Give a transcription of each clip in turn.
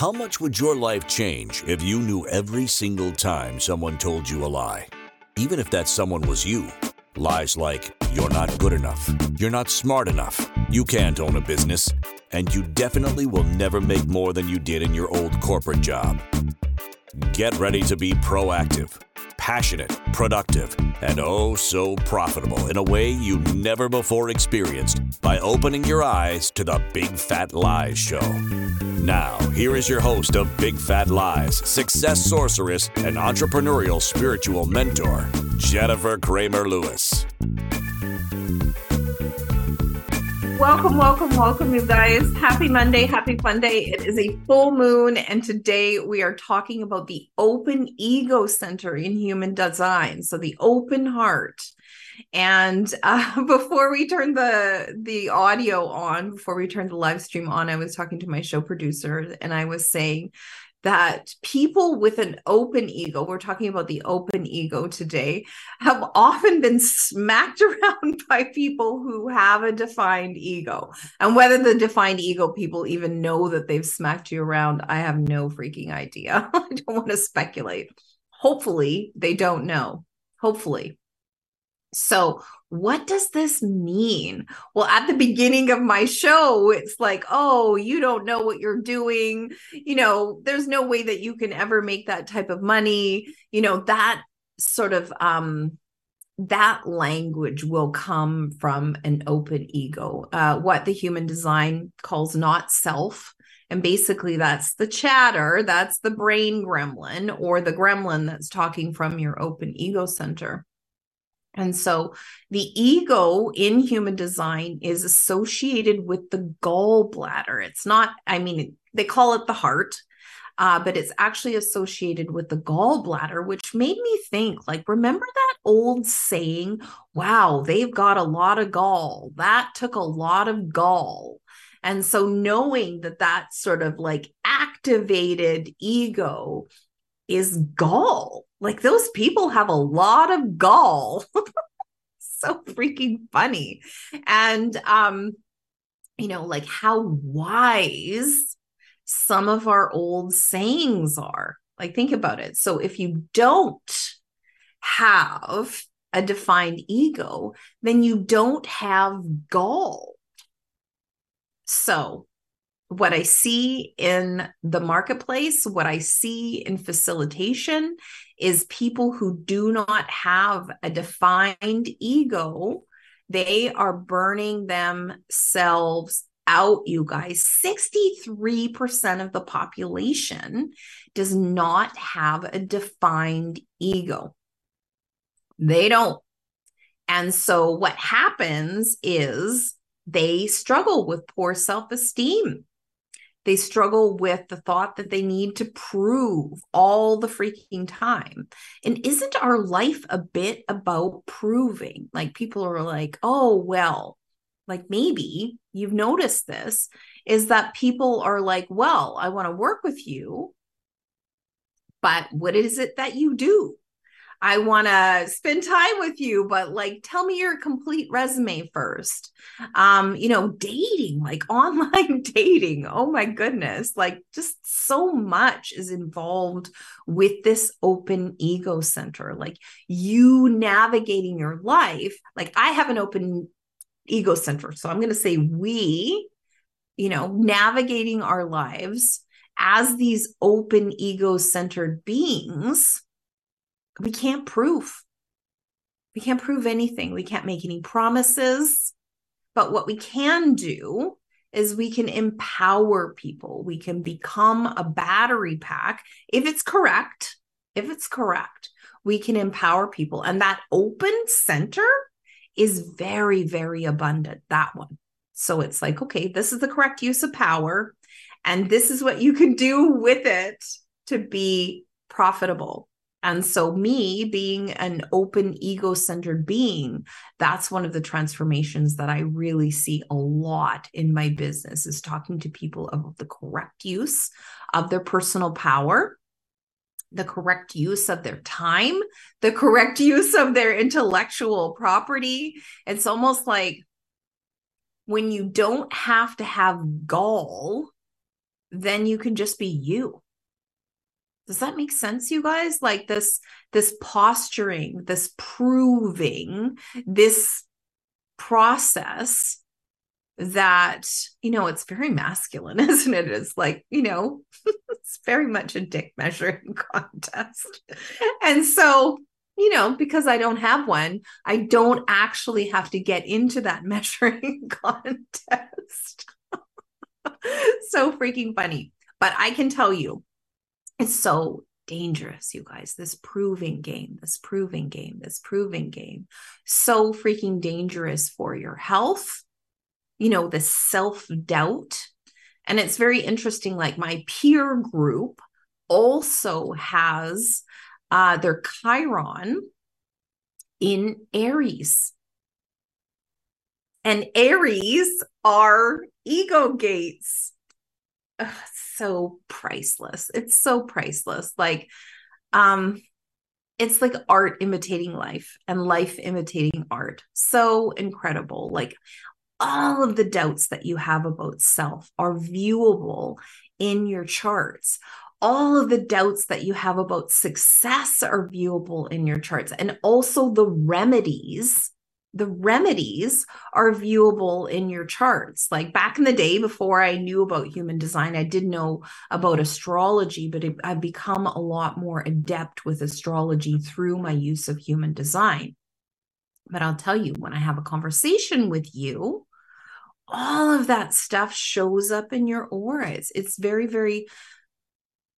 How much would your life change if you knew every single time someone told you a lie? Even if that someone was you. Lies like, you're not good enough, you're not smart enough, you can't own a business, and you definitely will never make more than you did in your old corporate job. Get ready to be proactive, passionate, productive, and oh so profitable in a way you never before experienced by opening your eyes to the Big Fat Lies Show. Now, here is your host of Big Fat Lies, success sorceress, and entrepreneurial spiritual mentor, Jennifer Cramer Lewis. Welcome, welcome, welcome, you guys. Happy Monday, happy fun day. It is a full moon, and today we are talking about the open ego center in human design. So, the open heart. And uh, before we turn the the audio on, before we turn the live stream on, I was talking to my show producer, and I was saying that people with an open ego, we're talking about the open ego today, have often been smacked around by people who have a defined ego. And whether the defined ego people even know that they've smacked you around, I have no freaking idea. I don't want to speculate. Hopefully, they don't know. Hopefully. So, what does this mean? Well, at the beginning of my show, it's like, oh, you don't know what you're doing. You know, there's no way that you can ever make that type of money. You know, that sort of um that language will come from an open ego, uh, what the human design calls not self. And basically, that's the chatter, that's the brain gremlin or the gremlin that's talking from your open ego center. And so the ego in human design is associated with the gallbladder. It's not, I mean, they call it the heart, uh, but it's actually associated with the gallbladder, which made me think like, remember that old saying, wow, they've got a lot of gall. That took a lot of gall. And so knowing that that sort of like activated ego is gall like those people have a lot of gall. so freaking funny. And um you know, like how wise some of our old sayings are. Like think about it. So if you don't have a defined ego, then you don't have gall. So what I see in the marketplace, what I see in facilitation is people who do not have a defined ego. They are burning themselves out, you guys. 63% of the population does not have a defined ego. They don't. And so what happens is they struggle with poor self esteem they struggle with the thought that they need to prove all the freaking time. And isn't our life a bit about proving? Like people are like, oh, well, like maybe you've noticed this is that people are like, well, I want to work with you. But what is it that you do? I want to spend time with you, but like tell me your complete resume first. Um, you know, dating, like online dating. Oh my goodness. Like just so much is involved with this open ego center. Like you navigating your life. Like I have an open ego center. So I'm going to say we, you know, navigating our lives as these open ego centered beings we can't prove. We can't prove anything. We can't make any promises. But what we can do is we can empower people. We can become a battery pack if it's correct. If it's correct, we can empower people. And that open center is very, very abundant, that one. So it's like, okay, this is the correct use of power. And this is what you can do with it to be profitable. And so, me being an open, ego centered being, that's one of the transformations that I really see a lot in my business is talking to people about the correct use of their personal power, the correct use of their time, the correct use of their intellectual property. It's almost like when you don't have to have gall then you can just be you. Does that make sense, you guys? Like this, this posturing, this proving, this process that, you know, it's very masculine, isn't it? It's like, you know, it's very much a dick measuring contest. And so, you know, because I don't have one, I don't actually have to get into that measuring contest. so freaking funny. But I can tell you, it's so dangerous, you guys. This proving game, this proving game, this proving game. So freaking dangerous for your health, you know, the self doubt. And it's very interesting. Like my peer group also has uh, their Chiron in Aries. And Aries are ego gates. Ugh, so priceless. It's so priceless. Like, um, it's like art imitating life and life imitating art. So incredible. Like all of the doubts that you have about self are viewable in your charts. All of the doubts that you have about success are viewable in your charts, and also the remedies the remedies are viewable in your charts. Like back in the day, before I knew about human design, I did know about astrology, but it, I've become a lot more adept with astrology through my use of human design. But I'll tell you, when I have a conversation with you, all of that stuff shows up in your aura. It's, it's very, very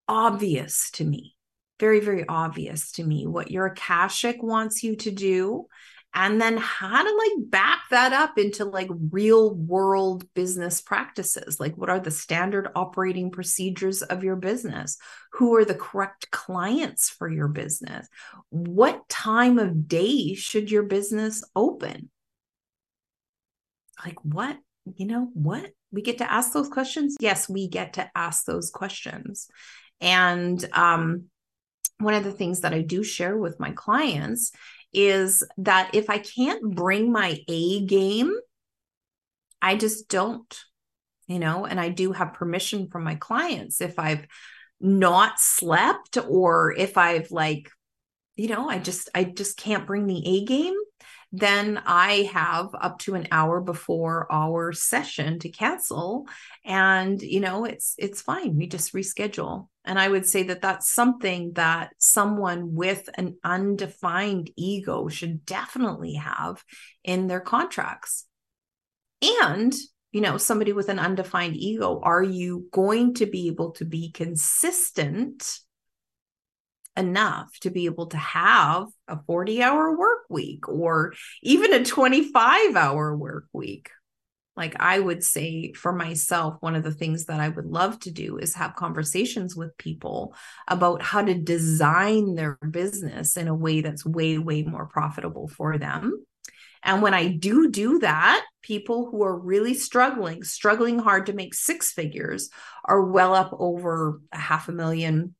obvious to me. Very, very obvious to me what your Akashic wants you to do and then how to like back that up into like real world business practices. Like what are the standard operating procedures of your business? Who are the correct clients for your business? What time of day should your business open? Like what you know what we get to ask those questions? Yes we get to ask those questions. And um one of the things that I do share with my clients is that if I can't bring my A game, I just don't, you know, and I do have permission from my clients. If I've not slept or if I've like, you know, I just, I just can't bring the A game then I have up to an hour before our session to cancel. And you know it's it's fine. We just reschedule. And I would say that that's something that someone with an undefined ego should definitely have in their contracts. And you know somebody with an undefined ego are you going to be able to be consistent enough to be able to have a 40 hour work week or even a 25 hour work week. Like I would say for myself, one of the things that I would love to do is have conversations with people about how to design their business in a way that's way, way more profitable for them. And when I do do that, people who are really struggling, struggling hard to make six figures, are well up over a half a million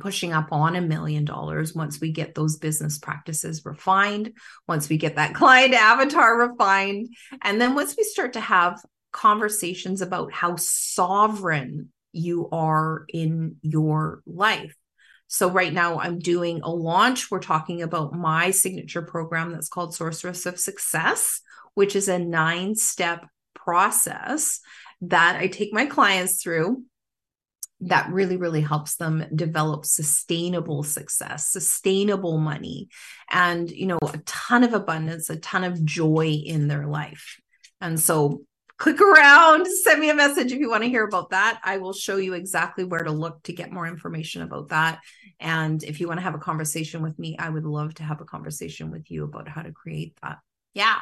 pushing up on a million dollars once we get those business practices refined, once we get that client avatar refined, and then once we start to have conversations about how sovereign you are in your life. So, right now, I'm doing a launch. We're talking about my signature program that's called Sorceress of Success, which is a nine step process that I take my clients through that really really helps them develop sustainable success sustainable money and you know a ton of abundance a ton of joy in their life. And so click around send me a message if you want to hear about that. I will show you exactly where to look to get more information about that. And if you want to have a conversation with me i would love to have a conversation with you about how to create that. Yeah.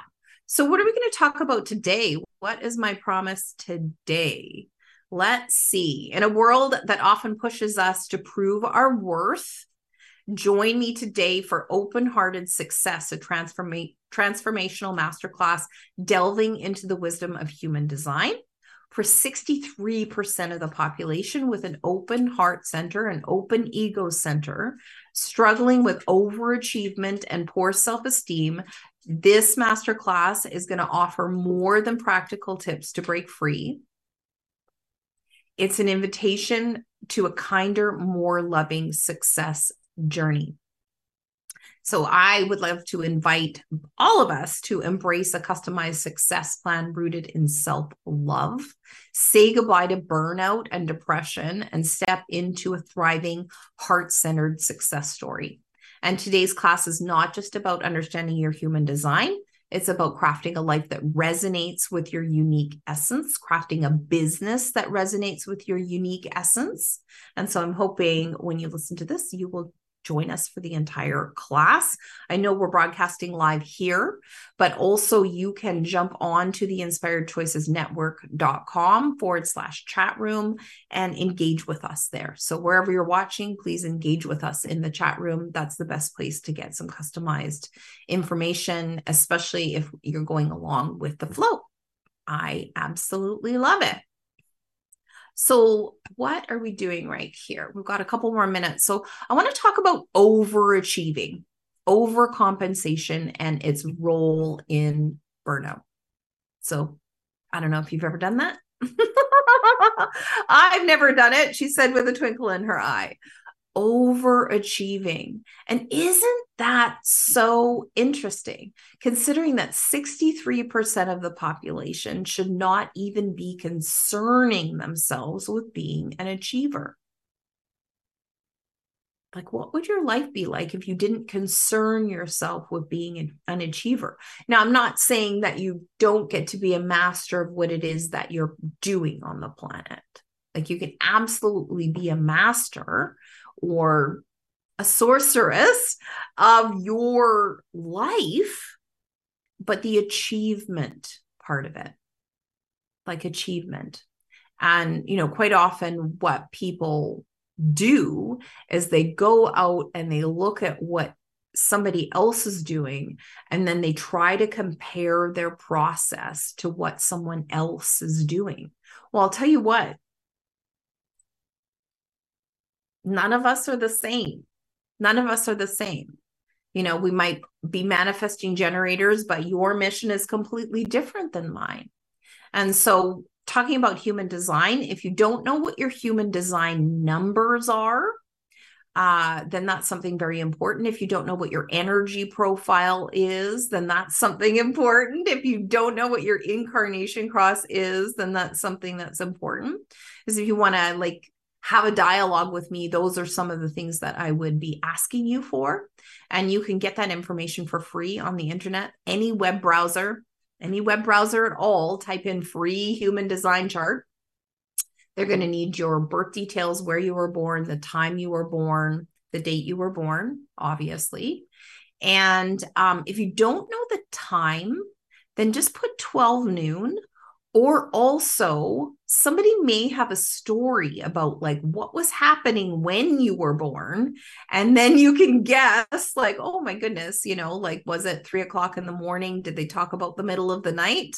So what are we going to talk about today? What is my promise today Let's see. In a world that often pushes us to prove our worth, join me today for Open Hearted Success, a transforma- transformational masterclass delving into the wisdom of human design. For 63% of the population with an open heart center, an open ego center, struggling with overachievement and poor self esteem, this masterclass is going to offer more than practical tips to break free it's an invitation to a kinder, more loving success journey. So I would love to invite all of us to embrace a customized success plan rooted in self love, say goodbye to burnout and depression, and step into a thriving, heart centered success story. And today's class is not just about understanding your human design. It's about crafting a life that resonates with your unique essence, crafting a business that resonates with your unique essence. And so I'm hoping when you listen to this, you will join us for the entire class. I know we're broadcasting live here, but also you can jump on to the inspiredchoicesnetwork.com forward slash chat room and engage with us there. So wherever you're watching, please engage with us in the chat room. That's the best place to get some customized information, especially if you're going along with the flow. I absolutely love it. So, what are we doing right here? We've got a couple more minutes. So, I want to talk about overachieving, overcompensation, and its role in burnout. So, I don't know if you've ever done that. I've never done it, she said with a twinkle in her eye overachieving. And isn't that so interesting, considering that 63% of the population should not even be concerning themselves with being an achiever? Like, what would your life be like if you didn't concern yourself with being an, achiever? Now, I'm not saying that you don't get to be a master of what it is that you're doing on the planet. Like, you can absolutely be a master or a sorceress of your life, but the achievement part of it, like achievement. And, you know, quite often what people do is they go out and they look at what somebody else is doing and then they try to compare their process to what someone else is doing. Well, I'll tell you what, none of us are the same. None of us are the same. You know, we might be manifesting generators, but your mission is completely different than mine. And so, talking about human design, if you don't know what your human design numbers are, uh, then that's something very important. If you don't know what your energy profile is, then that's something important. If you don't know what your incarnation cross is, then that's something that's important. Because if you want to like have a dialogue with me, those are some of the things that I would be asking you for. And you can get that information for free on the internet, any web browser, any web browser at all, type in free human design chart. They're going to need your birth details, where you were born, the time you were born, the date you were born, obviously. And um, if you don't know the time, then just put 12 noon or also somebody may have a story about like what was happening when you were born and then you can guess like oh my goodness you know like was it three o'clock in the morning? Did they talk about the middle of the night?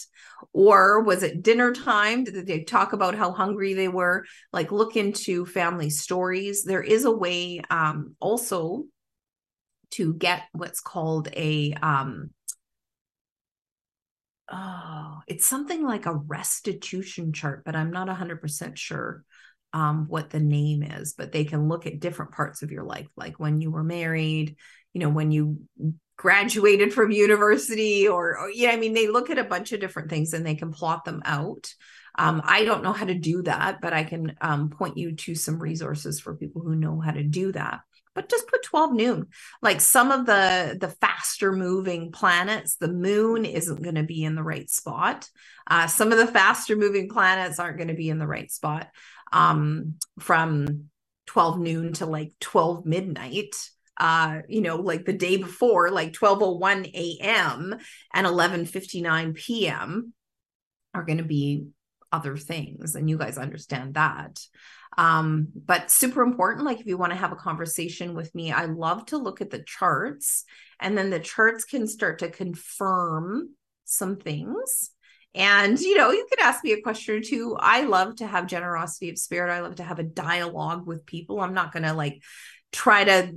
Or was it dinner time? Did they talk about how hungry they were? Like look into family stories. There is a way um also to get what's called a um oh, it's something like a restitution chart, but I'm not 100% sure um, what the name is. But they can look at different parts of your life, like when you were married, you know, when you graduated from university, or, or yeah, I mean, they look at a bunch of different things and they can plot them out. Um, I don't know how to do that, but I can um, point you to some resources for people who know how to do that but just put 12 noon. Like some of the the faster moving planets the moon isn't going to be in the right spot. Uh, some of the faster moving planets aren't going to be in the right spot um, from 12 noon to like 12 midnight. Uh you know like the day before like 1201 a.m and 1159 p.m are going to be other things and you guys understand that um, but super important, like if you want to have a conversation with me, I love to look at the charts and then the charts can start to confirm some things. And you know, you could ask me a question or two. I love to have generosity of spirit. I love to have a dialogue with people. I'm not gonna like try to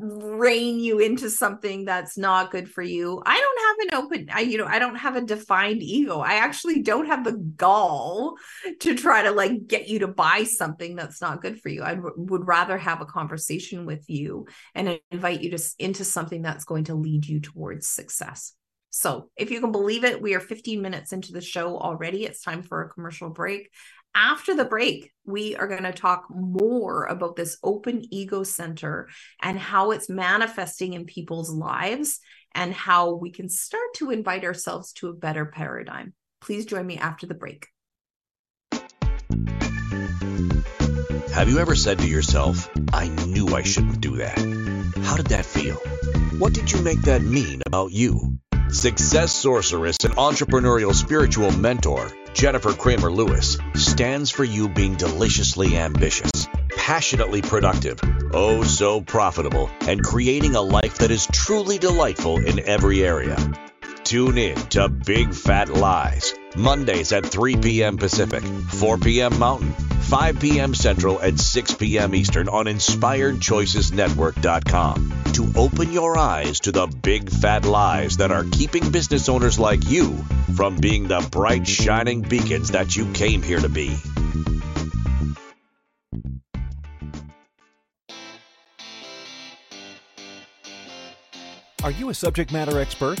rein you into something that's not good for you. I don't have an open I you know, I don't have a defined ego. I actually don't have the gall to try to like get you to buy something that's not good for you. I w- would rather have a conversation with you and invite you to into something that's going to lead you towards success. So, if you can believe it, we are 15 minutes into the show already. It's time for a commercial break. After the break, we are going to talk more about this open ego center and how it's manifesting in people's lives and how we can start to invite ourselves to a better paradigm. Please join me after the break. Have you ever said to yourself, I knew I shouldn't do that? How did that feel? What did you make that mean about you? Success sorceress and entrepreneurial spiritual mentor, Jennifer Cramer Lewis, stands for you being deliciously ambitious, passionately productive, oh so profitable, and creating a life that is truly delightful in every area. Tune in to Big Fat Lies, Mondays at 3 p.m. Pacific, 4 p.m. Mountain, 5 p.m. Central, and 6 p.m. Eastern on InspiredChoicesNetwork.com to open your eyes to the big fat lies that are keeping business owners like you from being the bright, shining beacons that you came here to be. Are you a subject matter expert?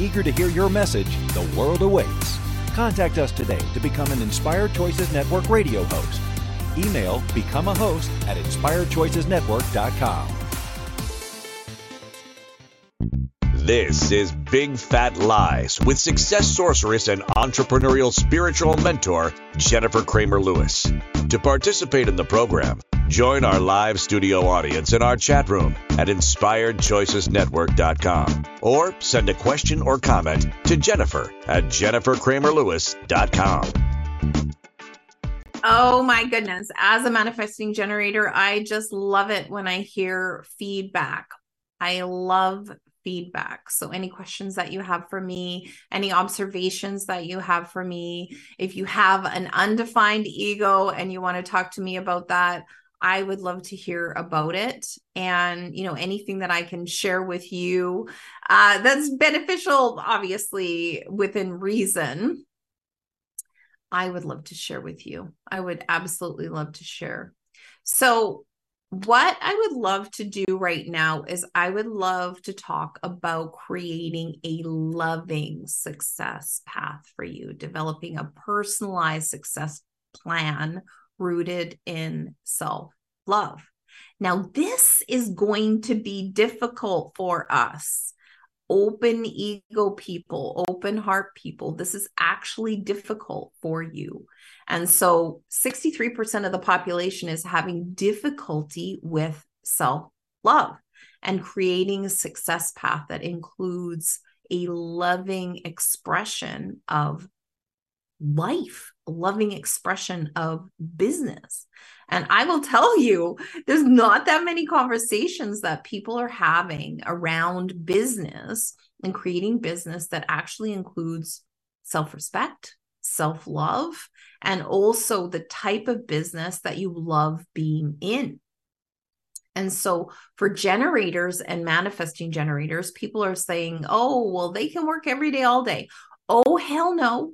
Eager to hear your message, the world awaits. Contact us today to become an Inspired Choices Network radio host Email become a host at inspiredchoicesnetwork.com. This is Big Fat Lies with success sorceress and entrepreneurial spiritual mentor, Jennifer Cramer Lewis. To participate in the program, join our live studio audience in our chat room at inspiredchoicesnetwork.com or send a question or comment to Jennifer at jennifercramerlewis.com. Oh my goodness. As a manifesting generator, I just love it when I hear feedback. I love feedback. So, any questions that you have for me, any observations that you have for me, if you have an undefined ego and you want to talk to me about that, I would love to hear about it. And, you know, anything that I can share with you uh, that's beneficial, obviously, within reason. I would love to share with you. I would absolutely love to share. So, what I would love to do right now is I would love to talk about creating a loving success path for you, developing a personalized success plan rooted in self love. Now, this is going to be difficult for us open ego people, open heart people, this is actually difficult for you. And so 63% of the population is having difficulty with self love and creating a success path that includes a loving expression of life, a loving expression of business. And I will tell you, there's not that many conversations that people are having around business and creating business that actually includes self respect, self love, and also the type of business that you love being in. And so, for generators and manifesting generators, people are saying, oh, well, they can work every day, all day. Oh, hell no.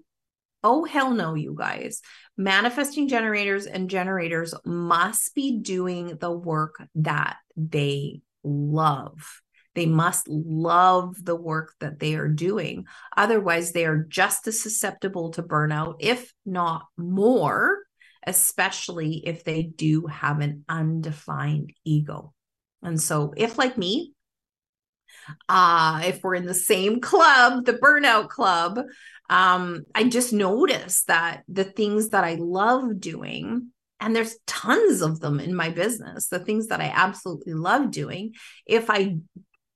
Oh, hell no, you guys. Manifesting generators and generators must be doing the work that they love. They must love the work that they are doing. Otherwise, they are just as susceptible to burnout, if not more, especially if they do have an undefined ego. And so, if like me, uh, if we're in the same club, the burnout club, um, I just noticed that the things that I love doing, and there's tons of them in my business, the things that I absolutely love doing, if I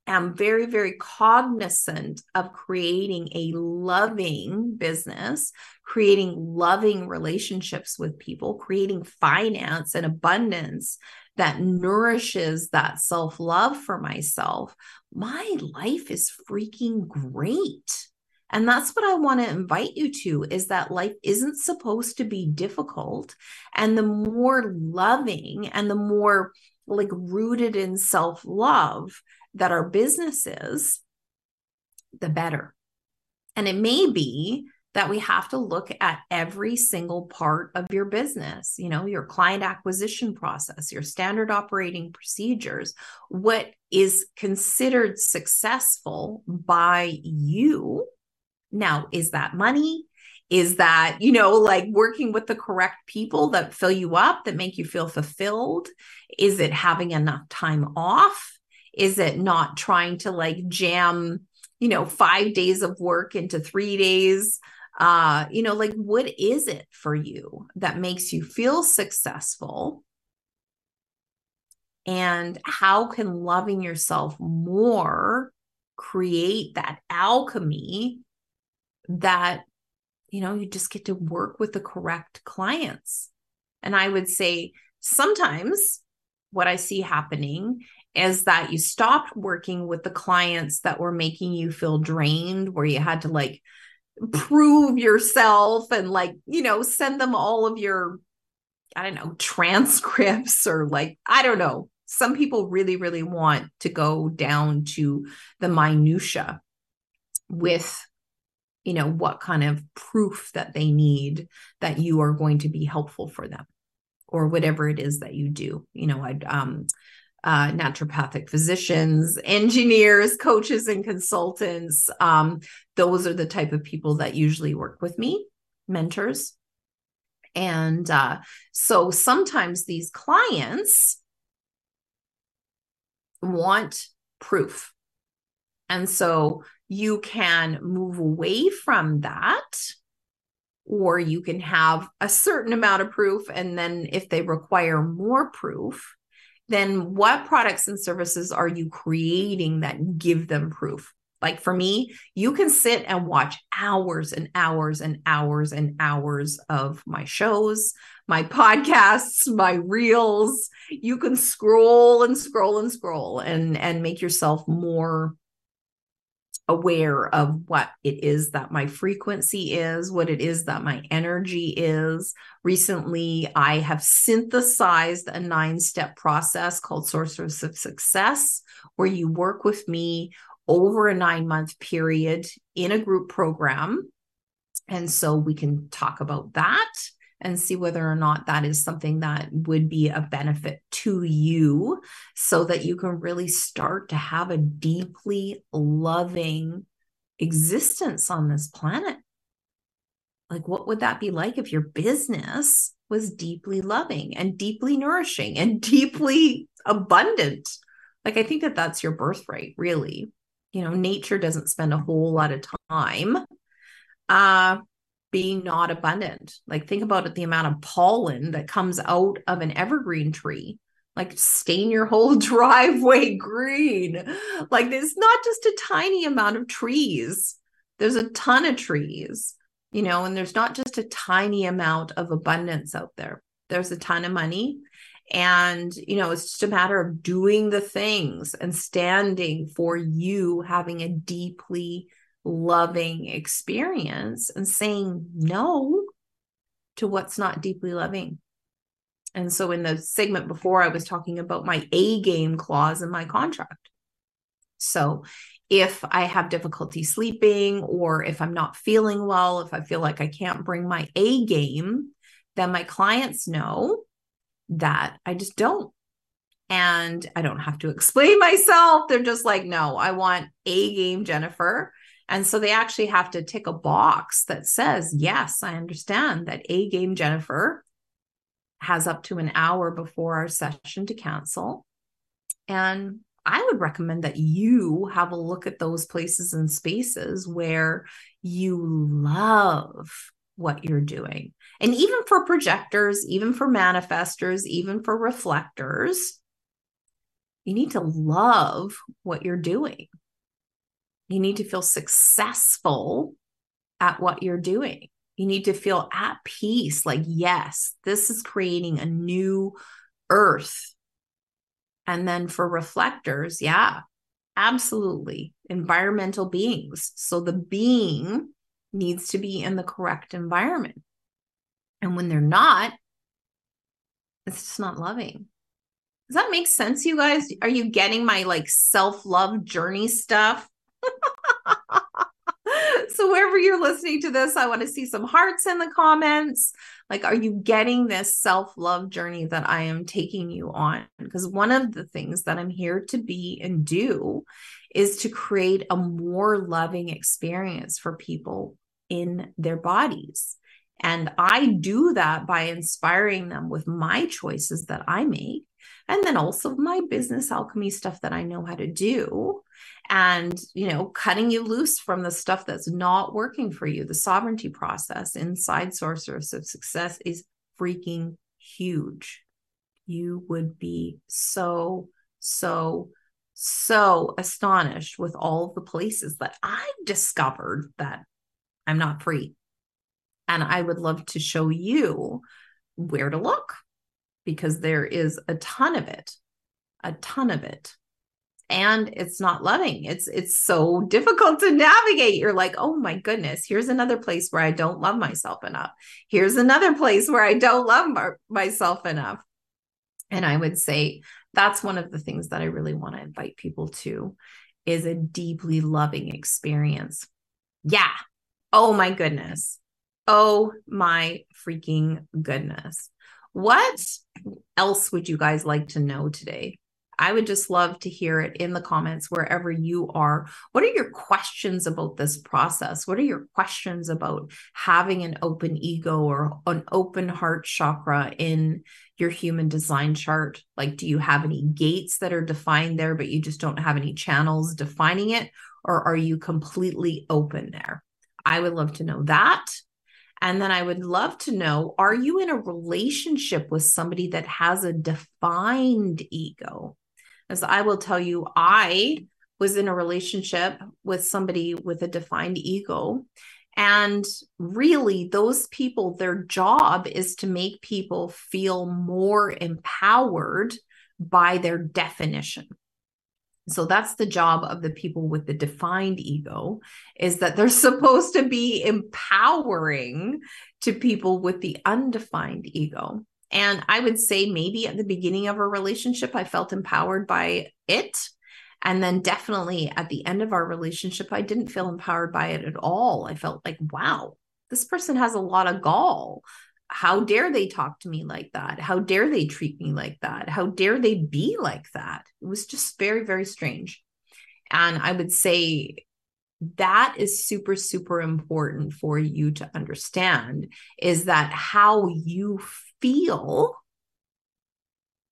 am very, very cognizant of creating a loving business, creating loving relationships with people, creating finance and abundance that nourishes that self love for myself, my life is freaking great. And that's what I want to invite you to is that life isn't supposed to be difficult. And the more loving and the more like rooted in self love that our business is, the better. And it may be that we have to look at every single part of your business, you know, your client acquisition process, your standard operating procedures, what is considered successful by you. Now, is that money? Is that, you know, like working with the correct people that fill you up, that make you feel fulfilled? Is it having enough time off? Is it not trying to like jam, you know, five days of work into three days? Uh, you know, like what is it for you that makes you feel successful? And how can loving yourself more create that alchemy that, you know, you just get to work with the correct clients? And I would say sometimes what I see happening is that you stopped working with the clients that were making you feel drained, where you had to like prove yourself and like, you know, send them all of your, I don't know, transcripts or like, I don't know. Some people really, really want to go down to the minutia with you know what kind of proof that they need that you are going to be helpful for them or whatever it is that you do you know i'd um uh, naturopathic physicians, engineers, coaches, and consultants. Um, those are the type of people that usually work with me, mentors. And uh, so sometimes these clients want proof. And so you can move away from that, or you can have a certain amount of proof. And then if they require more proof, then what products and services are you creating that give them proof? Like for me, you can sit and watch hours and hours and hours and hours of my shows, my podcasts, my reels. You can scroll and scroll and scroll and and make yourself more aware of what it is that my frequency is, what it is that my energy is. Recently, I have synthesized a nine step process called Sorceress of Success, where you work with me over a nine month period in a group program. And so we can talk about that and see whether or not that is something that would be a benefit to you so that you can really start to have a deeply loving existence on this planet. Like, what would that be like if your business was deeply loving and deeply nourishing and deeply abundant? Like, I think that that's your birthright, really. You know, nature doesn't spend a whole lot of time uh, being not abundant. Like think about it the amount of pollen that comes out of an evergreen tree. Like stain your whole driveway green. Like there's not just a tiny amount of trees. There's a ton of trees, you know, and there's not just a tiny amount of abundance out there. There's a ton of money. And, you know, it's just a matter of doing the things and standing for you having a deeply loving experience and saying no to what's not deeply loving. And so in the segment before, I was talking about my A game clause in my contract. So if I have difficulty sleeping or if I'm not feeling well, if I feel like I can't bring my A game, then my clients know that I just don't. And I don't have to explain myself. They're just like, no, I want A game, Jennifer. And so they actually have to tick a box that says, yes, I understand that A game Jennifer has up to an hour before our session to cancel. And I would recommend that you have a look at those places and spaces where you love what you're doing. And even for projectors, even for manifestors, even for reflectors, you need to love what you're doing. You need to feel successful at what you're doing. You need to feel at peace like, yes, this is creating a new earth. And then for reflectors, yeah, absolutely. Environmental beings. So the being needs to be in the correct environment. And when they're not, it's just not loving. Does that make sense, you guys? Are you getting my like self love journey stuff? so, wherever you're listening to this, I want to see some hearts in the comments. Like, are you getting this self love journey that I am taking you on? Because one of the things that I'm here to be and do is to create a more loving experience for people in their bodies. And I do that by inspiring them with my choices that I make. And then also my business alchemy stuff that I know how to do. And, you know, cutting you loose from the stuff that's not working for you. The sovereignty process inside Sorceress of Success is freaking huge. You would be so, so, so astonished with all the places that I discovered that I'm not free. And I would love to show you where to look because there is a ton of it, a ton of it. And it's not loving. It's it's so difficult to navigate. You're like, "Oh my goodness, here's another place where I don't love myself enough. Here's another place where I don't love myself enough." And I would say that's one of the things that I really want to invite people to is a deeply loving experience. Yeah, Oh my goodness. Oh my freaking goodness. What else would you guys like to know today? I would just love to hear it in the comments wherever you are. What are your questions about this process? What are your questions about having an open ego or an open heart chakra in your human design chart? Like, do you have any gates that are defined there, but you just don't have any channels defining it? Or are you completely open there? I would love to know that. And then I would love to know are you in a relationship with somebody that has a defined ego? As I will tell you, I was in a relationship with somebody with a defined ego. And really, those people, their job is to make people feel more empowered by their definition. So that's the job of the people with the defined ego is that they're supposed to be empowering to people with the undefined ego. And I would say maybe at the beginning of a relationship, I felt empowered by it. And then definitely at the end of our relationship, I didn't feel empowered by it at all. I felt like, wow, this person has a lot of gall how dare they talk to me like that? How dare they treat me like that? How dare they be like that? It was just very, very strange. And I would say that is super, super important for you to understand is that how you feel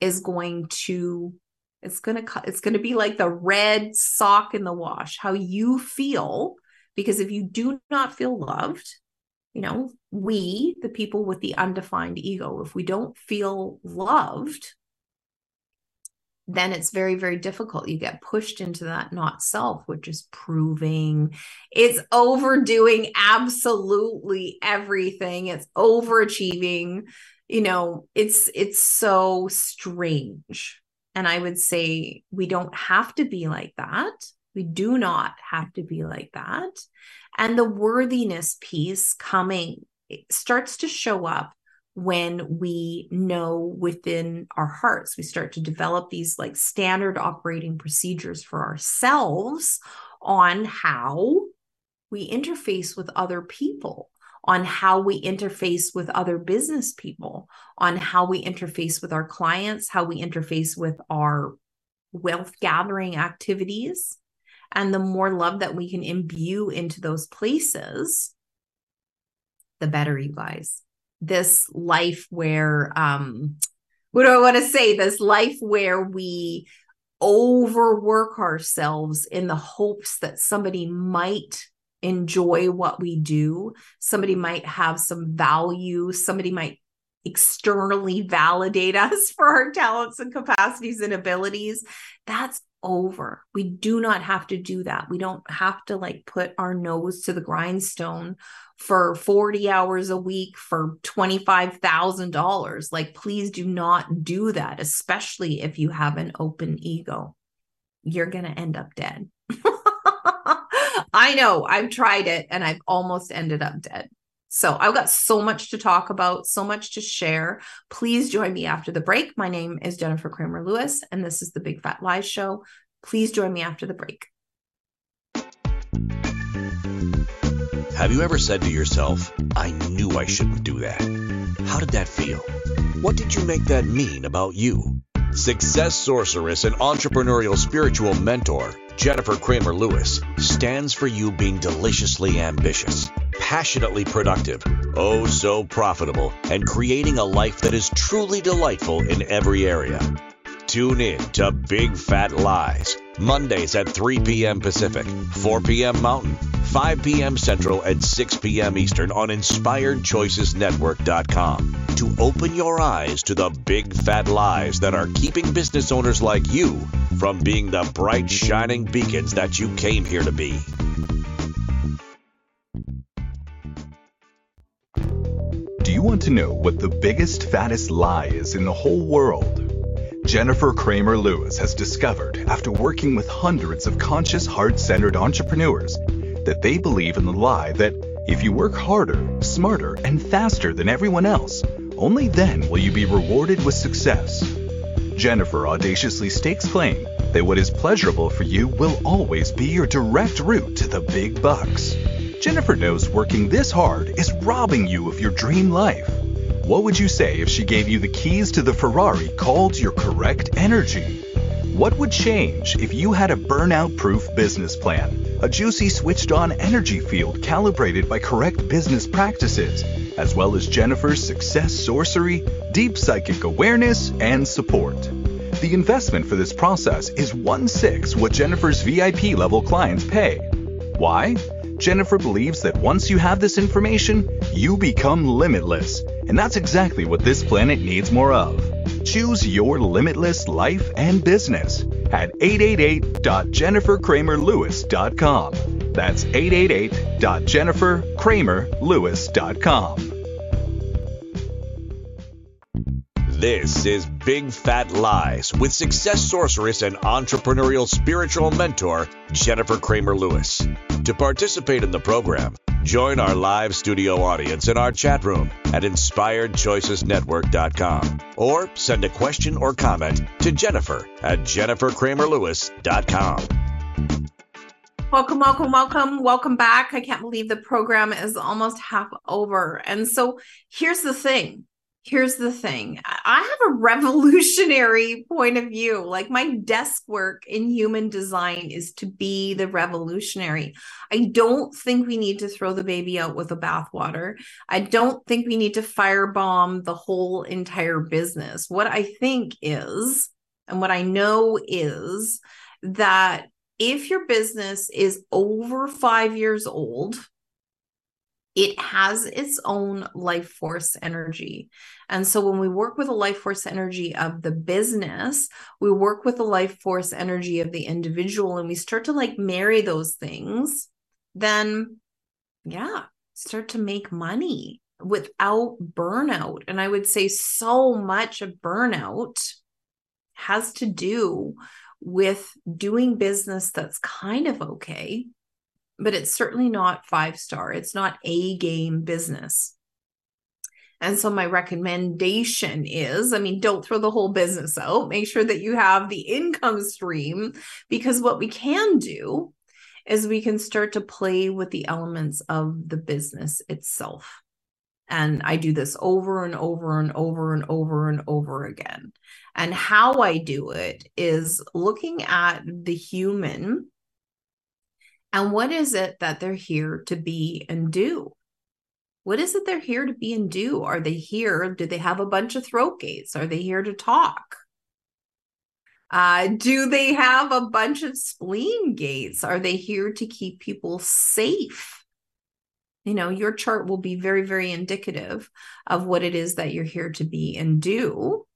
is going to it's going to it's going to be like the red sock in the wash how you feel because if you do not feel loved you know, we, the people with the undefined ego, if we don't feel loved, then it's very, very difficult. You get pushed into that not self, which is proving, it's overdoing absolutely everything, it's overachieving. You know, it's it's so strange. And I would say we don't have to be like that. We do not have to be like that. And the worthiness piece coming starts to show up when we know within our hearts we start to develop these like standard operating procedures for ourselves on how we interface with other people on how we interface with other business people on how we interface with our clients how we interface with our wealth gathering activities and the more love that we can imbue into those places, the better, you guys. This life where, um, what do I want to say? This life where we overwork ourselves in the hopes that somebody might enjoy what we do, somebody might have some value, somebody might externally validate us for our talents and capacities and abilities. That's over. We do not have to do that. We don't have to like put our nose to the grindstone for 40 hours a week for $25,000. Like, please do not do that, especially if you have an open ego. You're going to end up dead. I know I've tried it and I've almost ended up dead. So I've got so much to talk about, so much to share. Please join me after the break. My name is Jennifer Cramer Lewis, and this is the Big Fat Lies Show. Please join me after the break. Have you ever said to yourself, I knew I shouldn't do that? How did that feel? What did you make that mean about you? Success sorceress and entrepreneurial spiritual mentor, Jennifer Cramer Lewis, stands for you being deliciously ambitious passionately productive, oh so profitable, and creating a life that is truly delightful in every area. Tune in to Big Fat Lies, Mondays at 3 p.m. Pacific, 4 p.m. Mountain, 5 p.m. Central, and 6 p.m. Eastern on InspiredChoicesNetwork.com to open your eyes to the big fat lies that are keeping business owners like you from being the bright, shining beacons that you came here to be. Do you want to know what the biggest, fattest lie is in the whole world? Jennifer Cramer Lewis has discovered, after working with hundreds of conscious, heart centered entrepreneurs, that they believe in the lie that if you work harder, smarter, and faster than everyone else, only then will you be rewarded with success. Jennifer audaciously stakes claim that what is pleasurable for you will always be your direct route to the big bucks. Jennifer knows working this hard is robbing you of your dream life. What would you say if she gave you the keys to the Ferrari called your correct energy? What would change if you had a burnout proof business plan, a juicy switched on energy field calibrated by correct business practices, as well as Jennifer's success sorcery, deep psychic awareness, and support? The investment for this process is one sixth what Jennifer's VIP level clients pay. Why? Jennifer believes that once you have this information, you become limitless. And that's exactly what this planet needs more of. Choose your limitless life and business at 888.jennifercramerlewis.com. That's 888.jennifercramerlewis.com. This is Big Fat Lies with success sorceress and entrepreneurial spiritual mentor, Jennifer Cramer Lewis. To participate in the program, join our live studio audience in our chat room at inspiredchoicesnetwork.com or send a question or comment to Jennifer at jennifercramerlewis.com. Welcome, welcome, welcome, welcome back. I can't believe the program is almost half over. And so here's the thing here's the thing I have a revolutionary point of view. Like my desk work in human design is to be the revolutionary. I don't think we need to throw the baby out with the bathwater. I don't think we need to firebomb the whole entire business. What I think is, and what I know is that if your business is over five years old, it has its own life force energy. And so when we work with the life force energy of the business, we work with the life force energy of the individual and we start to like marry those things, then yeah, start to make money without burnout. And I would say so much of burnout has to do with doing business that's kind of okay but it's certainly not five star. It's not a game business. And so, my recommendation is I mean, don't throw the whole business out. Make sure that you have the income stream because what we can do is we can start to play with the elements of the business itself. And I do this over and over and over and over and over again. And how I do it is looking at the human and what is it that they're here to be and do? What is it they're here to be and do? Are they here? Do they have a bunch of throat gates? Are they here to talk? Uh, do they have a bunch of spleen gates? Are they here to keep people safe? You know, your chart will be very, very indicative of what it is that you're here to be and do.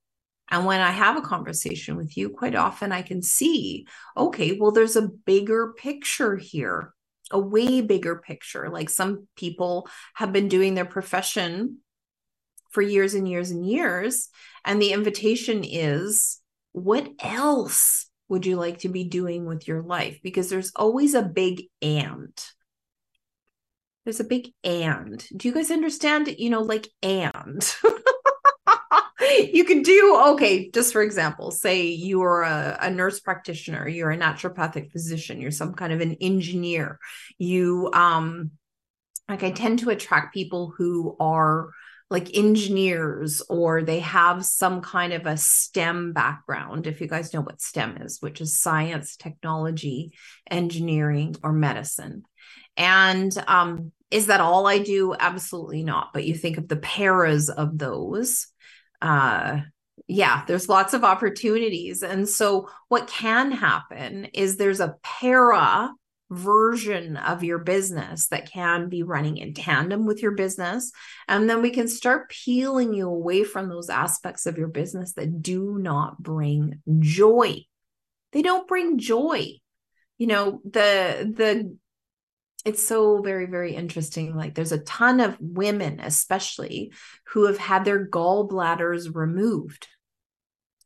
And when I have a conversation with you, quite often I can see, okay, well, there's a bigger picture here, a way bigger picture. Like some people have been doing their profession for years and years and years. And the invitation is, what else would you like to be doing with your life? Because there's always a big and. There's a big and. Do you guys understand? You know, like and. you can do okay just for example say you're a, a, nurse practitioner you're a naturopathic physician you're some kind of an engineer you um like i tend to attract people who are like engineers or they have some kind of a STEM background, if you guys know what STEM is, which is science, technology, engineering, or medicine. And um, is that all I do? Absolutely not. But you think of the paras of those. Uh, yeah, there's lots of opportunities. And so, what can happen is there's a para version of your business that can be running in tandem with your business. And then we can start peeling you away from those aspects of your business that do not bring joy. They don't bring joy. You know, the, the, it's so very, very interesting. Like, there's a ton of women, especially, who have had their gallbladders removed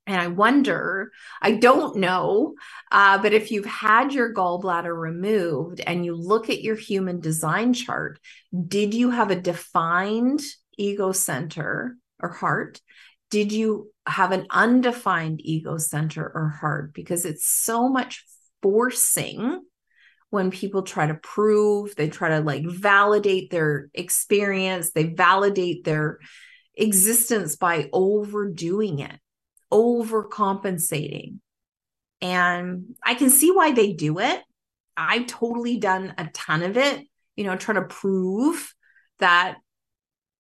and I wonder, I don't know, uh, but if you've had your gallbladder removed and you look at your human design chart, did you have a defined ego center or heart? Did you have an undefined ego center or heart? Because it's so much forcing when people try to prove, they try to like validate their experience, they validate their existence by overdoing it overcompensating. And I can see why they do it. I've totally done a ton of it, you know, trying to prove that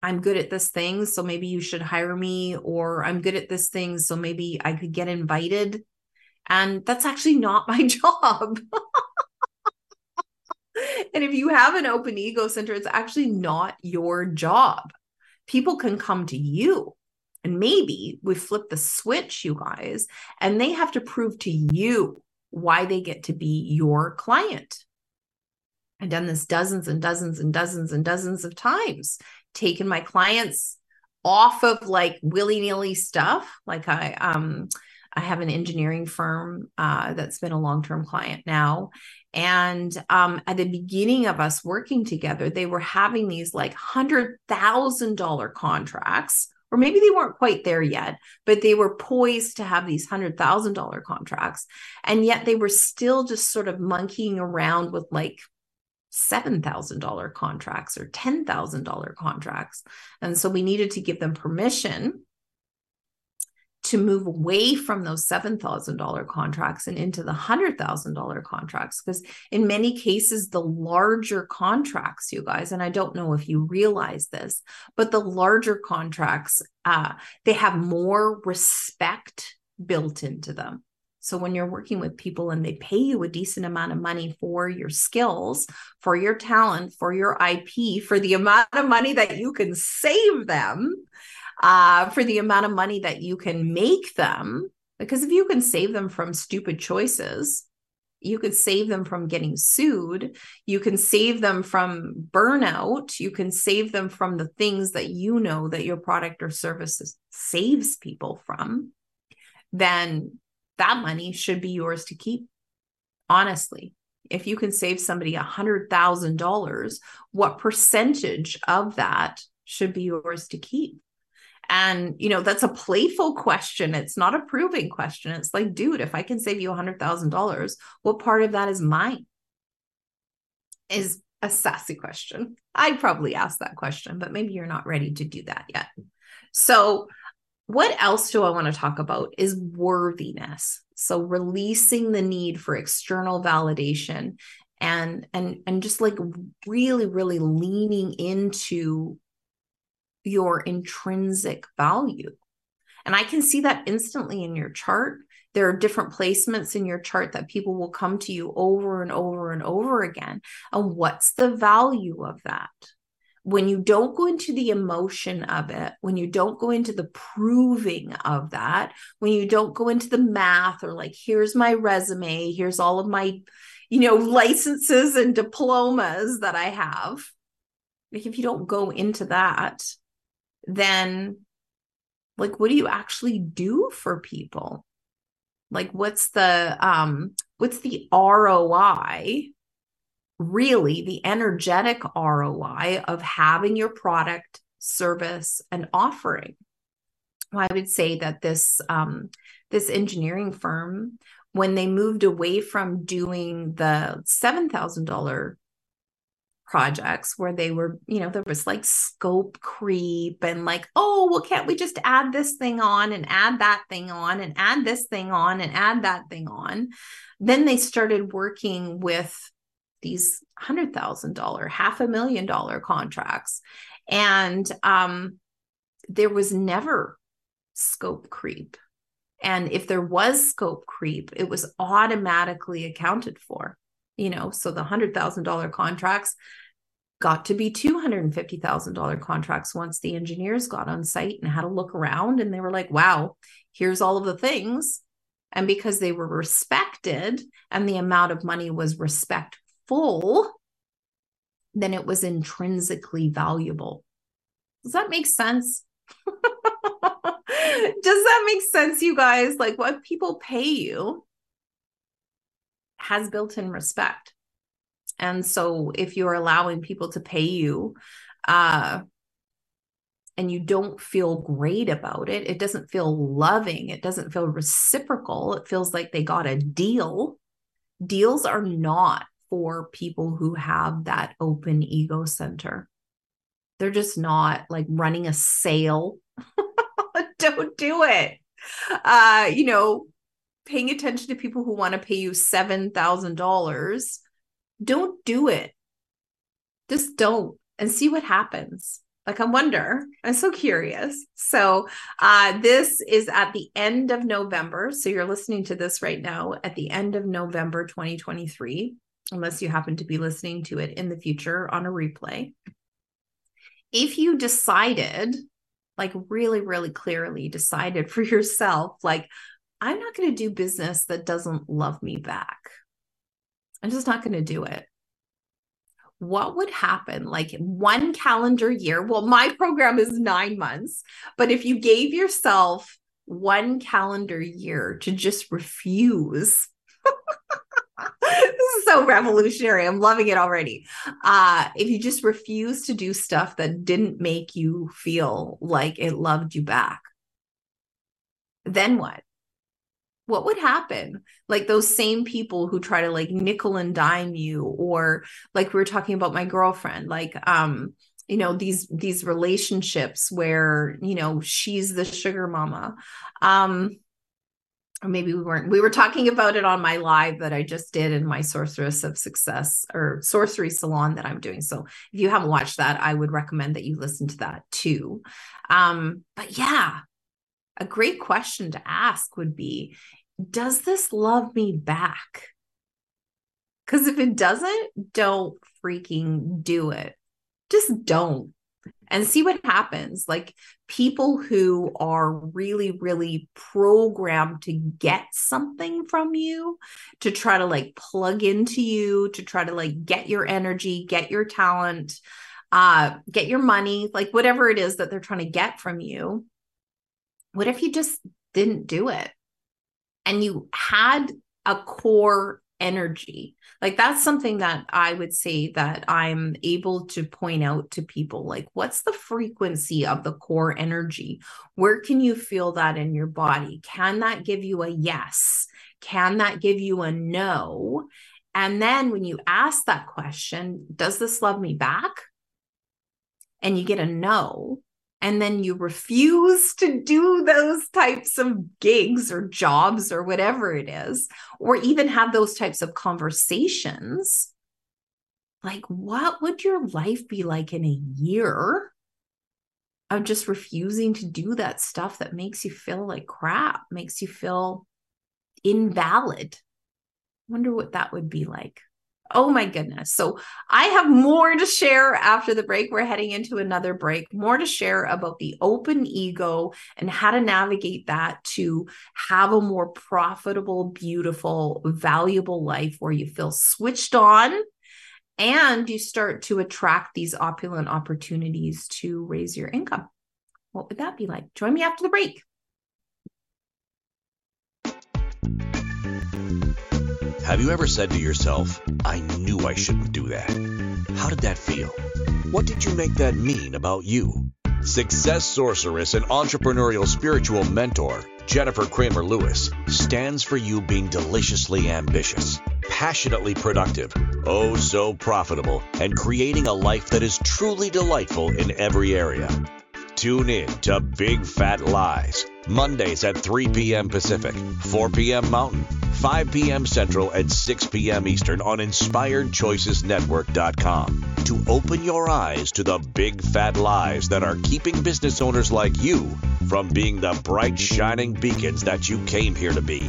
I'm good at this thing. So maybe you should hire me, or I'm good at this thing. So maybe I could get invited. And that's actually not my job. and if you have an open ego center, it's actually not your job. People can come to you and maybe we flip the switch, you guys, and they have to prove to you why they get to be your client. I've done this dozens and dozens and dozens and dozens of times, taken my clients off of like willy-nilly stuff. Like I um I have an engineering firm uh, that's been a long-term client now. And um, at the beginning of us working together, they were having these like hundred thousand dollar contracts or maybe they weren't quite there yet, but they were poised to have these $100,000 contracts. And yet they were still just sort of monkeying around with like $7,000 contracts or $10,000 contracts. And so we needed to give them permission to move away from those $7,000 contracts and into the $100,000 contracts. Because in many cases, the larger contracts, you guys, and I don't know if you realize this, but the larger contracts, uh, they have more respect built into them. So when you're working with people and they pay you a decent amount of money for your skills, for your talent, for your IP, for the amount of money that you can save them, uh, for the amount of money that you can make them. Because if you can save them from stupid choices, you could save them from getting sued. You can save them from burnout. You can save them from the things that you know that your product or service saves people from. Then that money should be yours to keep. Honestly, if you can save somebody a $100,000, what percentage of that should be yours to keep? And, you know, that's a playful question. It's not a proving question. It's like, dude, if I can save you a $100,000, what part of that is mine? Is a sassy question. I'd probably ask that question, but maybe you're not ready to do that yet. So, what else do I want to talk about is worthiness. So, releasing the need for external validation and and and just like really really leaning into your intrinsic value. And I can see that instantly in your chart. There are different placements in your chart that people will come to you over and over and over again. And what's the value of that? when you don't go into the emotion of it, when you don't go into the proving of that, when you don't go into the math or like, here's my resume, here's all of my, you know, licenses and diplomas that I have. Like, if you don't go into that, then like, what do you actually do for people? Like, what's the, um, what's the ROI really the energetic ROI of having your product, service, and offering. Well, I would say that this um, this engineering firm, when they moved away from doing the seven thousand dollar projects where they were, you know, there was like scope creep and like, oh, well, can't we just add this thing on and add that thing on and add this thing on and add that thing on? Then they started working with these hundred thousand dollar, half a million dollar contracts, and um, there was never scope creep. And if there was scope creep, it was automatically accounted for. You know, so the hundred thousand dollar contracts got to be $250,000 contracts once the engineers got on site and had a look around and they were like, wow, here's all of the things. And because they were respected and the amount of money was respectful, then it was intrinsically valuable. Does that make sense? Does that make sense, you guys? Like what people pay you has built in respect. And so if you're allowing people to pay you, uh, and you don't feel great about it, it doesn't feel loving, it doesn't feel reciprocal, it feels like they got a deal. Deals are not for people who have that open ego center. They're just not like running a sale. Don't do it. Uh, you know, paying attention to people who want to pay you $7,000. Don't do it. Just don't and see what happens like i wonder i'm so curious so uh this is at the end of november so you're listening to this right now at the end of november 2023 unless you happen to be listening to it in the future on a replay. If you decided, like really, really clearly decided for yourself, like, I'm not going to do business that doesn't love me back. I'm just not going to do it. What would happen like one calendar year? Well, my program is nine months, but if you gave yourself one calendar year to just refuse this is so revolutionary. I'm loving it already. Uh, if you just refuse to do stuff that didn't make you feel like it loved you back, then what? What would happen? Like those same people who try to like nickel and dime you, or like we were talking about my girlfriend, like, um, you know these these relationships where you know she's the sugar mama. Um or maybe we weren't we were talking about it on my live that i just did in my sorceress of success or sorcery salon that i'm doing. So if you haven't watched that i would recommend that you listen to that too. Um but yeah a great question to ask would be does this love me back because if it doesn't don't freaking do it just don't and see what happens. Like people who are really, really programmed to get something from you, to try to like plug into you, to try to like get your energy, get your talent, uh, get your money, like whatever it is that they're trying to get from you. What if you just didn't do it? And you had a core energy. Like that's something that i would say that i'm able to point out to people. Like what's the frequency of the core energy? Where can you feel that in your body? Can that give you a yes? Can that give you a no? And then when you ask that question does this love me back? And you get a no and then you refuse to do those types of gigs or jobs or whatever it is, or even have those types of conversations, like what would your life be like in a year of just refusing to do that stuff that makes you feel like crap, makes you feel invalid? I Wonder what that would be like. Oh my goodness. So I have more to share after the break. We're heading into another break, more to share about the open ego and how to navigate that to have a more profitable, beautiful, valuable life where you feel switched on and you start to attract these opulent opportunities to raise your income. What would that be like? Join me after the break. Have you ever said to yourself, I knew I shouldn't do that? How did that feel? What did you make that mean about you? Success sorceress and entrepreneurial spiritual mentor, Jennifer Cramer Lewis, stands for you being deliciously ambitious, passionately productive, oh so profitable, and creating a life that is truly delightful in every area. Tune in to Big Fat Lies, Mondays at 3 p.m. Pacific, 4 p.m. Mountain, 5 p.m. Central, and 6 p.m. Eastern on InspiredChoicesNetwork.com to open your eyes to the big fat lies that are keeping business owners like you from being the bright, shining beacons that you came here to be.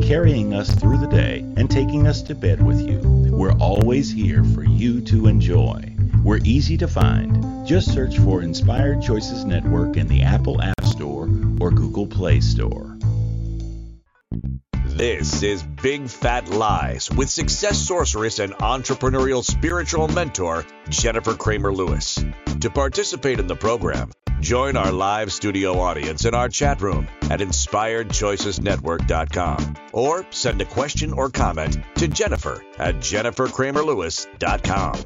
carrying us through the day, and taking us to bed with you, we're always here for you to enjoy. We're easy to find. Just search for Inspired Choices Network in the Apple App Store or Google Play Store. This is Big Fat Lies with success sorceress and entrepreneurial spiritual mentor, Jennifer Cramer Lewis. To participate in the program, join our live studio audience in our chat room at inspiredchoicesnetwork.com or send a question or comment to Jennifer at jennifercramerlewis.com.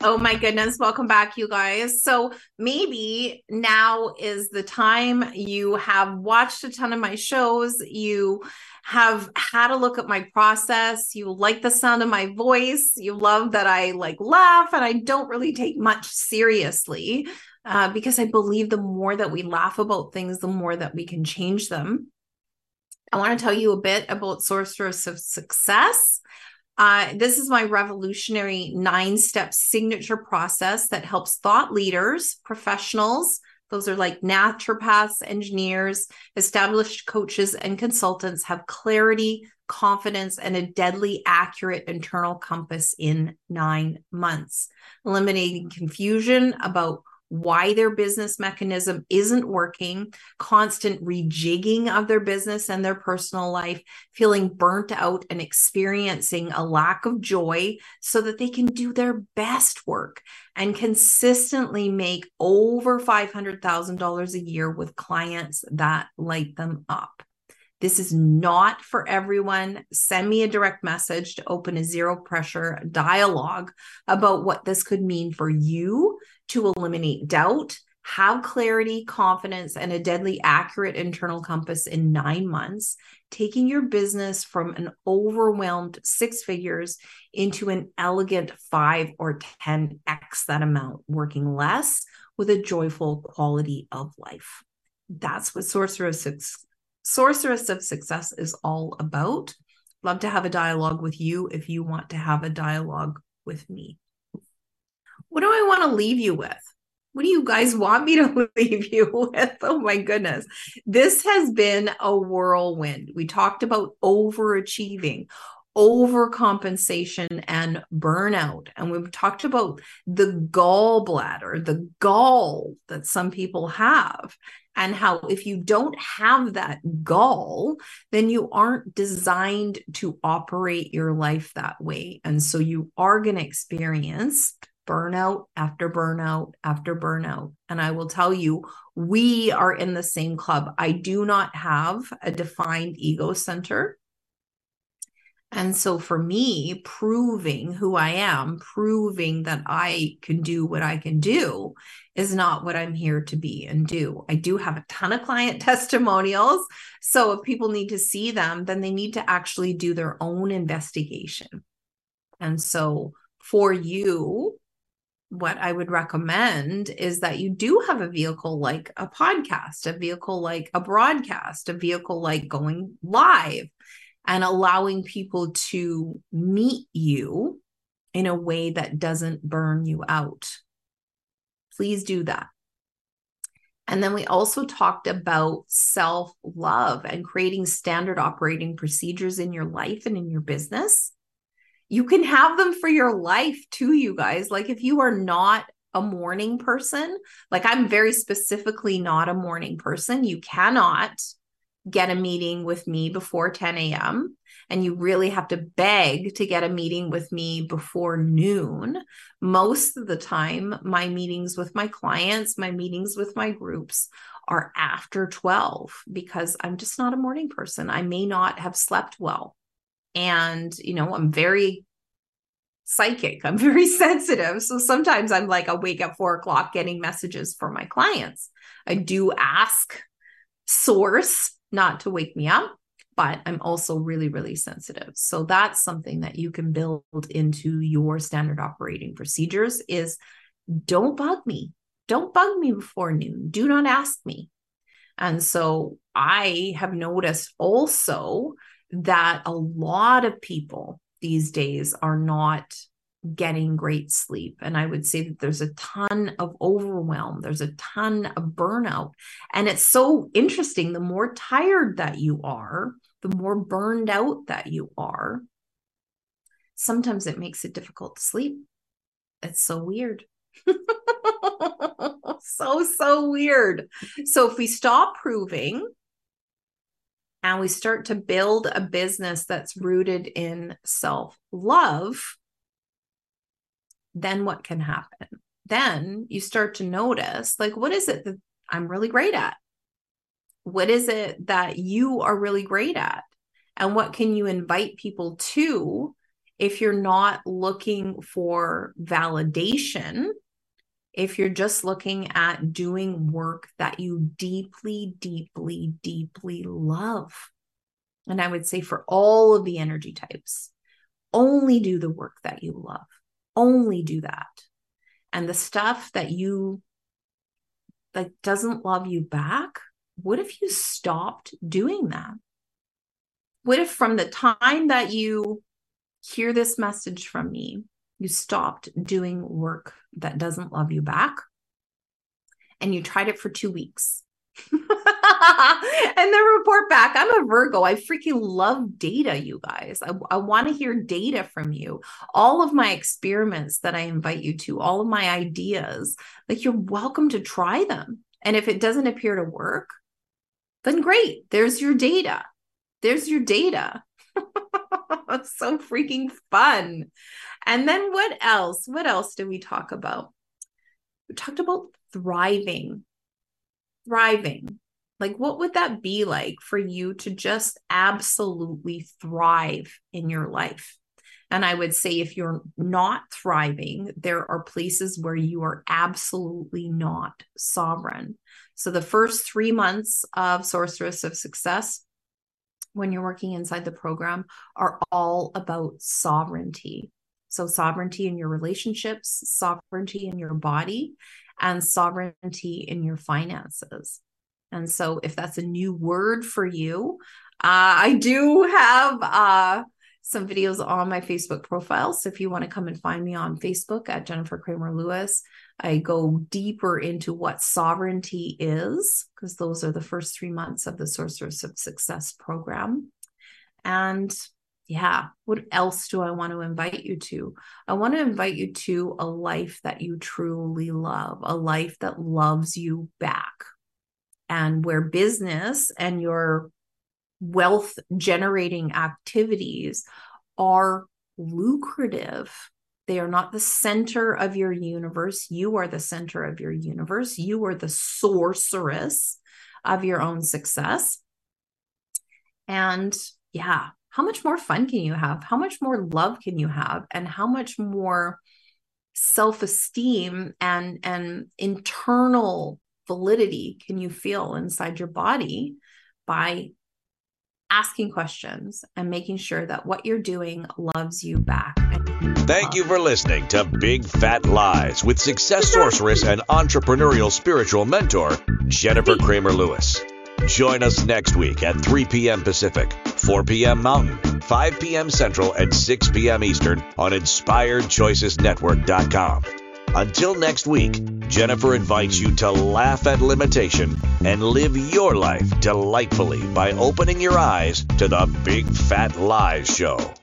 Oh my goodness. Welcome back, you guys. So maybe now is the time you have watched a ton of my shows. You have had a look at my process. You like the sound of my voice. You love that I like laugh and I don't really take much seriously uh, because I believe the more that we laugh about things, the more that we can change them. I want to tell you a bit about Sorceress of Success. Uh, this is my revolutionary nine step signature process that helps thought leaders, professionals, those are like naturopaths, engineers, established coaches, and consultants have clarity, confidence, and a deadly accurate internal compass in nine months, eliminating confusion about why their business mechanism isn't working, constant rejigging of their business and their personal life, feeling burnt out and experiencing a lack of joy so that they can do their best work and consistently make over $500,000 a year with clients that light them up. This is not for everyone. Send me a direct message to open a zero pressure dialogue about what this could mean for you to eliminate doubt, have clarity, confidence, and a deadly accurate internal compass in nine months, taking your business from an overwhelmed six figures into an elegant five or 10x that amount, working less with a joyful quality of life. That's what Sorceress, Sorceress of Success is all about. Love to have a dialogue with you if you want to have a dialogue with me what do I want to leave you with? What do you guys want me to leave you with? Oh my goodness. This has been a whirlwind. We talked about overachieving, overcompensation, and burnout. And we've talked about the gallbladder, the gall that some people have, and how if you don't have that gall, then you aren't designed to operate your life that way. And so you are going to experience burnout after burnout after burnout. And I will tell you, we are in the same club. I do not have a defined ego center. And so for me, proving who I am, proving that I can do what I can do is not what I'm here to be and do. I do have a ton of client testimonials. So if people need to see them, then they need to actually do their own investigation. And so for you, what I would recommend is that you do have a vehicle like a podcast, a vehicle like a broadcast, a vehicle like going live and allowing people to meet you in a way that doesn't burn you out. Please do that. And then we also talked about self love and creating standard operating procedures in your life and in your business. You can have them for your life too, you guys. Like if you are not a morning person, like I'm very specifically not a morning person, you cannot get a meeting with me before 10 a.m. and you really have to beg to get a meeting with me before noon. Most of the time, my meetings with my clients, my meetings with my groups are after 12 because I'm just not a morning person. I may not have slept well. And, you know, I'm very psychic. I'm very sensitive. So sometimes I'm like awake at four o'clock getting messages for my clients. I do ask source not to wake me up, but I'm also really, really sensitive. So that's something that you can build into your standard operating procedures is don't bug me. Don't bug me before noon. Do not ask me. And so I have noticed also that a lot of people these days are not getting great sleep. And I would say that there's a ton of overwhelm, there's a ton of burnout. And it's so interesting. The more tired that you are, the more burned out that you are, sometimes it makes it difficult to sleep. It's so weird. so, so weird. So, if we stop proving and we start to build a business that's rooted in self love, then what can happen? Then you start to notice like, what is it that I'm really great at? What is it that you are really great at? And what can you invite people to if you're not looking for validation? If you're just looking at doing work that you deeply, deeply, deeply love. And I would say for all of the energy types, only do the work that you love only do that. And the stuff that you that doesn't love you back, what if you stopped doing that? What if from the time that you hear this message from me, you stopped doing work that doesn't love you back and you tried it for two weeks and then report back. I'm a Virgo. I freaking love data, you guys. I, I want to hear data from you. All of my experiments that I invite you to, all of my ideas, like you're welcome to try them. And if it doesn't appear to work, then great. There's your data. There's your data. That's so freaking fun. And then what else? What else did we talk about? We talked about thriving thriving? Like what would that be like for you to just absolutely thrive in your life? And i would say if you're not thriving there are places where you are absolutely not sovereign. So the first 3 months of sorceress of success when you're working inside the program are all about sovereignty so sovereignty in your relationships sovereignty in your body and sovereignty in your finances. And so, if that's a new word for you, uh, I do have uh, some videos on my Facebook profile. So, if you want to come and find me on Facebook at Jennifer Cramer Lewis, I go deeper into what sovereignty is, because those are the first three months of the Sorceress of Success program. And yeah, what else do I want to invite you to? I want to invite you to a life that you truly love, a life that loves you back, and where business and your wealth generating activities are lucrative. They are not the center of your universe. You are the center of your universe. You are the sorceress of your own success. And yeah, how much more fun can you have? How much more love can you have? And how much more self-esteem and and internal validity can you feel inside your body by asking questions and making sure that what you're doing loves you back. Thank you for listening to Big Fat Lies with success sorceress and entrepreneurial spiritual mentor, Jennifer Cramer Lewis. Join us next week at 3 p.m. Pacific, 4 p.m. Mountain, 5 p.m. Central, and 6 p.m. Eastern on InspiredChoicesNetwork.com. Until next week, Jennifer invites you to laugh at limitation and live your life delightfully by opening your eyes to the Big Fat Lies Show.